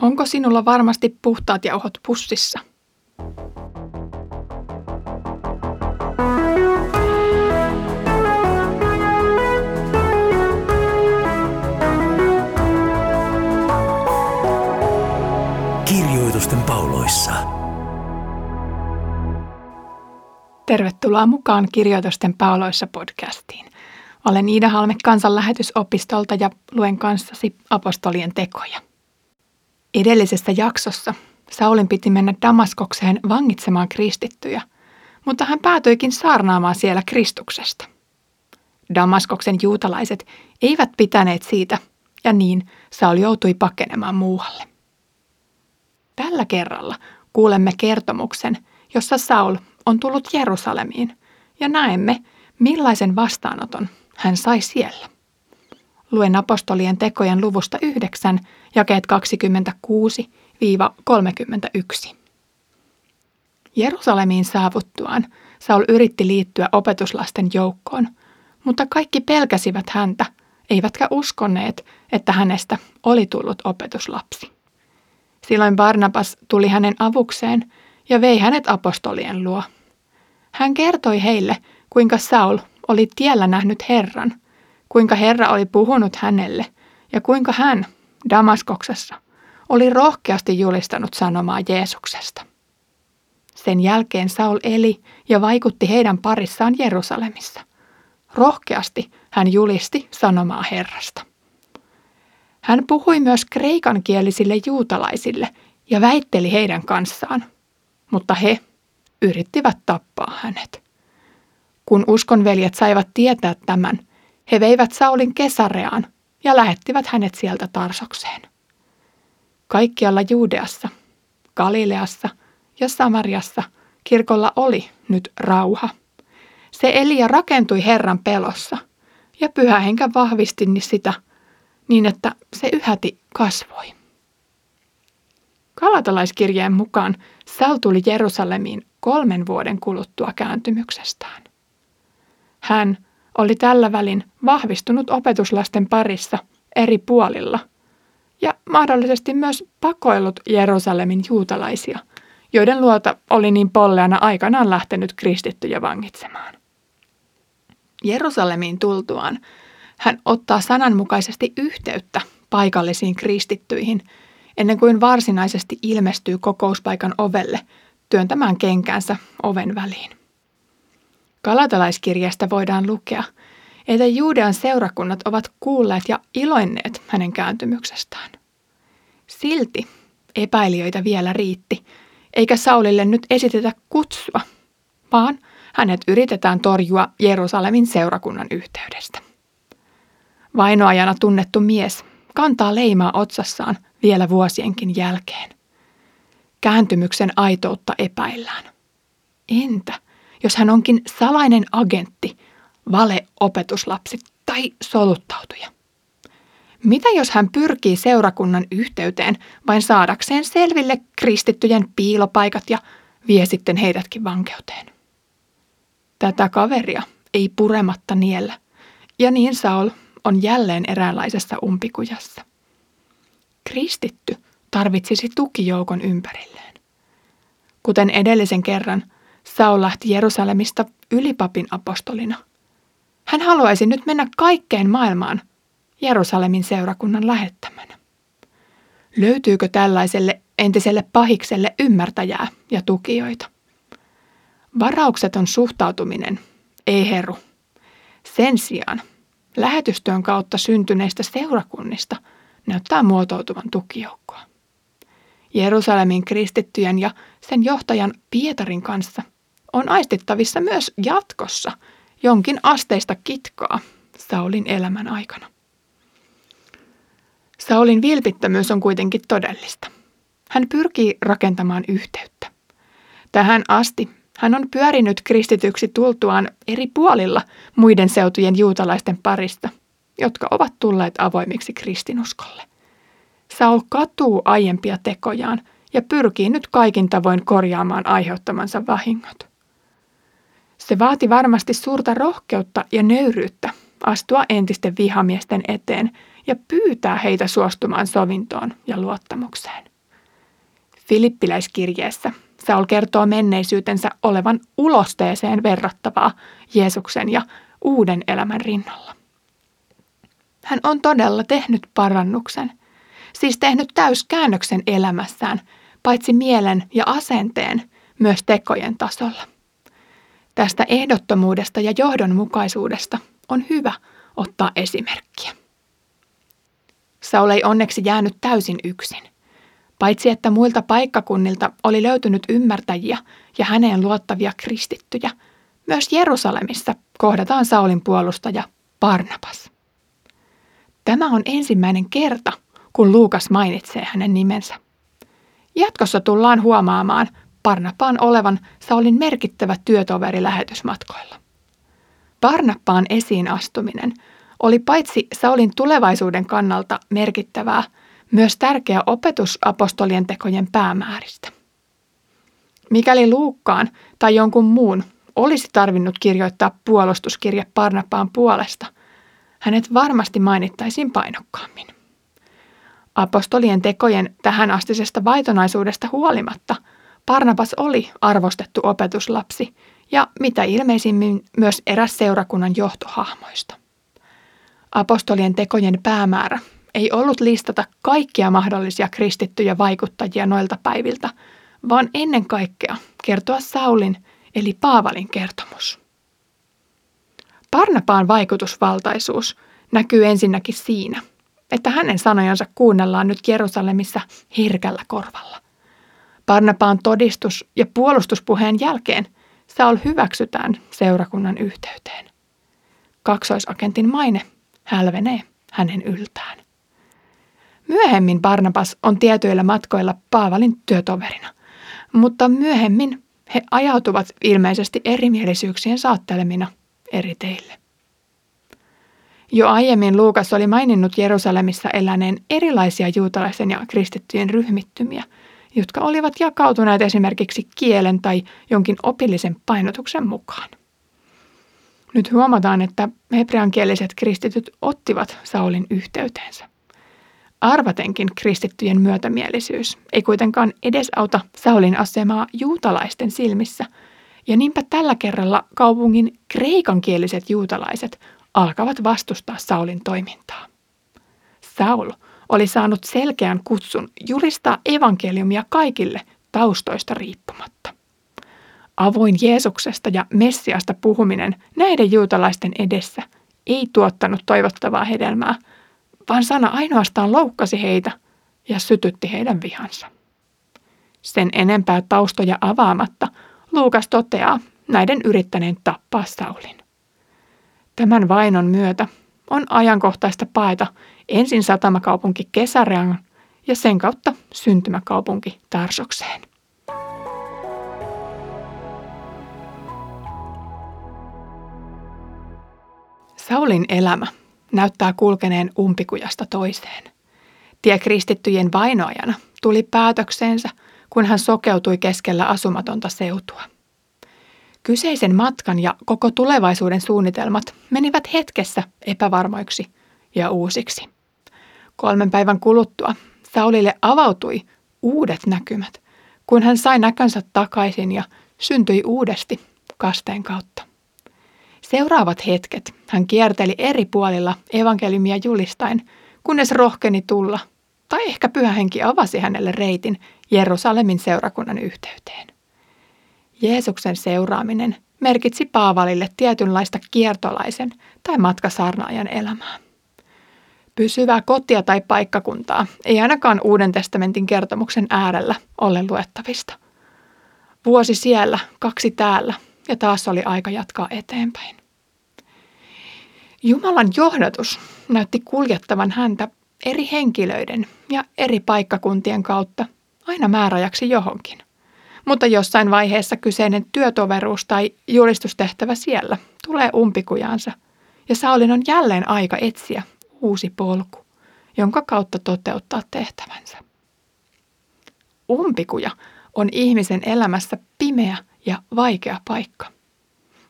Onko sinulla varmasti puhtaat jauhot pussissa? Kirjoitusten pauloissa. Tervetuloa mukaan Kirjoitusten pauloissa podcastiin. Olen Iida Halme kansanlähetysopistolta ja luen kanssasi apostolien tekoja. Edellisessä jaksossa Saulin piti mennä Damaskokseen vangitsemaan kristittyjä, mutta hän päätyikin saarnaamaan siellä Kristuksesta. Damaskoksen juutalaiset eivät pitäneet siitä, ja niin Saul joutui pakenemaan muualle. Tällä kerralla kuulemme kertomuksen, jossa Saul on tullut Jerusalemiin, ja näemme, millaisen vastaanoton hän sai siellä. Luen apostolien tekojen luvusta 9, jakeet 26-31. Jerusalemiin saavuttuaan Saul yritti liittyä opetuslasten joukkoon, mutta kaikki pelkäsivät häntä, eivätkä uskoneet, että hänestä oli tullut opetuslapsi. Silloin Barnabas tuli hänen avukseen ja vei hänet apostolien luo. Hän kertoi heille, kuinka Saul oli tiellä nähnyt Herran, kuinka Herra oli puhunut hänelle ja kuinka hän Damaskoksessa oli rohkeasti julistanut sanomaa Jeesuksesta. Sen jälkeen Saul eli ja vaikutti heidän parissaan Jerusalemissa. Rohkeasti hän julisti sanomaa Herrasta. Hän puhui myös kreikankielisille juutalaisille ja väitteli heidän kanssaan, mutta he yrittivät tappaa hänet. Kun uskonveljet saivat tietää tämän, he veivät Saulin Kesareaan ja lähettivät hänet sieltä Tarsokseen. Kaikkialla Juudeassa, Galileassa ja Samariassa kirkolla oli nyt rauha. Se eli ja rakentui Herran pelossa, ja pyhä henkä vahvisti sitä niin, että se yhäti kasvoi. Kalatalaiskirjeen mukaan Saul tuli Jerusalemiin kolmen vuoden kuluttua kääntymyksestään. Hän oli tällä välin vahvistunut opetuslasten parissa eri puolilla ja mahdollisesti myös pakoillut Jerusalemin juutalaisia, joiden luota oli niin polleana aikanaan lähtenyt kristittyjä vangitsemaan. Jerusalemiin tultuaan hän ottaa sananmukaisesti yhteyttä paikallisiin kristittyihin ennen kuin varsinaisesti ilmestyy kokouspaikan ovelle työntämään kenkänsä oven väliin. Kalatalaiskirjasta voidaan lukea, että Juudean seurakunnat ovat kuulleet ja iloinneet hänen kääntymyksestään. Silti epäilijöitä vielä riitti, eikä Saulille nyt esitetä kutsua, vaan hänet yritetään torjua Jerusalemin seurakunnan yhteydestä. Vainoajana tunnettu mies kantaa leimaa otsassaan vielä vuosienkin jälkeen. Kääntymyksen aitoutta epäillään. Entä – jos hän onkin salainen agentti, valeopetuslapsi tai soluttautuja? Mitä jos hän pyrkii seurakunnan yhteyteen vain saadakseen selville kristittyjen piilopaikat ja vie sitten heidätkin vankeuteen? Tätä kaveria ei purematta niellä, ja niin Saul on jälleen eräänlaisessa umpikujassa. Kristitty tarvitsisi tukijoukon ympärilleen. Kuten edellisen kerran, Saul lähti Jerusalemista ylipapin apostolina. Hän haluaisi nyt mennä kaikkeen maailmaan Jerusalemin seurakunnan lähettämänä. Löytyykö tällaiselle entiselle pahikselle ymmärtäjää ja tukijoita? Varaukseton suhtautuminen ei heru. Sen sijaan lähetystyön kautta syntyneistä seurakunnista näyttää muotoutuvan tukijoukkoa. Jerusalemin kristittyjen ja sen johtajan Pietarin kanssa on aistittavissa myös jatkossa jonkin asteista kitkaa Saulin elämän aikana. Saulin vilpittömyys on kuitenkin todellista. Hän pyrkii rakentamaan yhteyttä. Tähän asti hän on pyörinyt kristityksi tultuaan eri puolilla muiden seutujen juutalaisten parista, jotka ovat tulleet avoimiksi kristinuskolle. Saul katuu aiempia tekojaan ja pyrkii nyt kaikin tavoin korjaamaan aiheuttamansa vahingot. Se vaati varmasti suurta rohkeutta ja nöyryyttä astua entisten vihamiesten eteen ja pyytää heitä suostumaan sovintoon ja luottamukseen. Filippiläiskirjeessä Saul kertoo menneisyytensä olevan ulosteeseen verrattavaa Jeesuksen ja uuden elämän rinnalla. Hän on todella tehnyt parannuksen, siis tehnyt täyskäännöksen elämässään, paitsi mielen ja asenteen, myös tekojen tasolla. Tästä ehdottomuudesta ja johdonmukaisuudesta on hyvä ottaa esimerkkiä. Saul ei onneksi jäänyt täysin yksin. Paitsi että muilta paikkakunnilta oli löytynyt ymmärtäjiä ja häneen luottavia kristittyjä, myös Jerusalemissa kohdataan Saulin puolustaja Barnabas. Tämä on ensimmäinen kerta, kun Luukas mainitsee hänen nimensä. Jatkossa tullaan huomaamaan Barnapaan olevan Saulin merkittävä työtoveri lähetysmatkoilla. Barnappaan esiin astuminen oli paitsi Saulin tulevaisuuden kannalta merkittävää, myös tärkeä opetus apostolien tekojen päämääristä. Mikäli Luukkaan tai jonkun muun olisi tarvinnut kirjoittaa puolustuskirje Barnapaan puolesta, hänet varmasti mainittaisiin painokkaammin. Apostolien tekojen tähän astisesta vaitonaisuudesta huolimatta Barnabas oli arvostettu opetuslapsi ja mitä ilmeisimmin myös eräs seurakunnan johtohahmoista. Apostolien tekojen päämäärä ei ollut listata kaikkia mahdollisia kristittyjä vaikuttajia noilta päiviltä, vaan ennen kaikkea kertoa Saulin eli Paavalin kertomus. Parnapaan vaikutusvaltaisuus näkyy ensinnäkin siinä, että hänen sanojansa kuunnellaan nyt Jerusalemissa herkällä korvalla. Parnapaan todistus ja puolustuspuheen jälkeen Saul hyväksytään seurakunnan yhteyteen. Kaksoisagentin maine hälvenee hänen yltään. Myöhemmin Barnabas on tietyillä matkoilla Paavalin työtoverina, mutta myöhemmin he ajautuvat ilmeisesti erimielisyyksien saattelemina eri teille. Jo aiemmin Luukas oli maininnut Jerusalemissa eläneen erilaisia juutalaisen ja kristittyjen ryhmittymiä, jotka olivat jakautuneet esimerkiksi kielen tai jonkin opillisen painotuksen mukaan. Nyt huomataan, että hebreankieliset kristityt ottivat Saulin yhteyteensä. Arvatenkin kristittyjen myötämielisyys ei kuitenkaan edesauta Saulin asemaa juutalaisten silmissä, ja niinpä tällä kerralla kaupungin kreikankieliset juutalaiset alkavat vastustaa Saulin toimintaa. Saul oli saanut selkeän kutsun julistaa evankeliumia kaikille taustoista riippumatta. Avoin Jeesuksesta ja Messiasta puhuminen näiden juutalaisten edessä ei tuottanut toivottavaa hedelmää, vaan sana ainoastaan loukkasi heitä ja sytytti heidän vihansa. Sen enempää taustoja avaamatta Luukas toteaa näiden yrittäneen tappaa Saulin. Tämän vainon myötä on ajankohtaista paeta ensin satamakaupunki Kesarean ja sen kautta syntymäkaupunki Tarsokseen. Saulin elämä näyttää kulkeneen umpikujasta toiseen. Tie kristittyjen vainoajana tuli päätökseensä, kun hän sokeutui keskellä asumatonta seutua. Kyseisen matkan ja koko tulevaisuuden suunnitelmat menivät hetkessä epävarmoiksi ja uusiksi. Kolmen päivän kuluttua Saulille avautui uudet näkymät, kun hän sai näkönsä takaisin ja syntyi uudesti kasteen kautta. Seuraavat hetket hän kierteli eri puolilla evankeliumia julistain, kunnes rohkeni tulla, tai ehkä pyhähenki avasi hänelle reitin Jerusalemin seurakunnan yhteyteen. Jeesuksen seuraaminen merkitsi Paavalille tietynlaista kiertolaisen tai matkasarnaajan elämää. Pysyvää kotia tai paikkakuntaa ei ainakaan Uuden testamentin kertomuksen äärellä ole luettavista. Vuosi siellä, kaksi täällä ja taas oli aika jatkaa eteenpäin. Jumalan johdatus näytti kuljettavan häntä eri henkilöiden ja eri paikkakuntien kautta aina määräajaksi johonkin. Mutta jossain vaiheessa kyseinen työtoveruus tai julistustehtävä siellä tulee umpikujansa ja Saulin on jälleen aika etsiä uusi polku, jonka kautta toteuttaa tehtävänsä. Umpikuja on ihmisen elämässä pimeä ja vaikea paikka.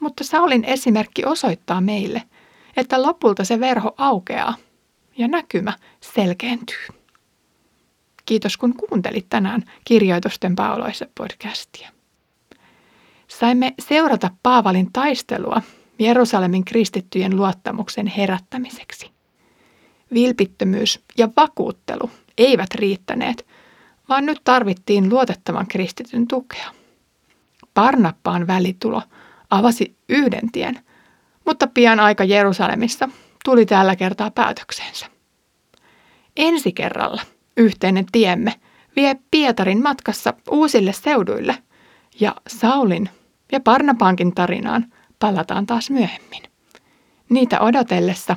Mutta Saulin esimerkki osoittaa meille – että lopulta se verho aukeaa ja näkymä selkeentyy. Kiitos kun kuuntelit tänään Kirjoitusten pauloissa podcastia. Saimme seurata Paavalin taistelua Jerusalemin kristittyjen luottamuksen herättämiseksi. Vilpittömyys ja vakuuttelu eivät riittäneet, vaan nyt tarvittiin luotettavan kristityn tukea. Parnappaan välitulo avasi yhden tien, mutta pian aika Jerusalemissa tuli tällä kertaa päätöksensä. Ensi kerralla yhteinen tiemme vie Pietarin matkassa uusille seuduille ja Saulin ja Parnapaankin tarinaan palataan taas myöhemmin. Niitä odotellessa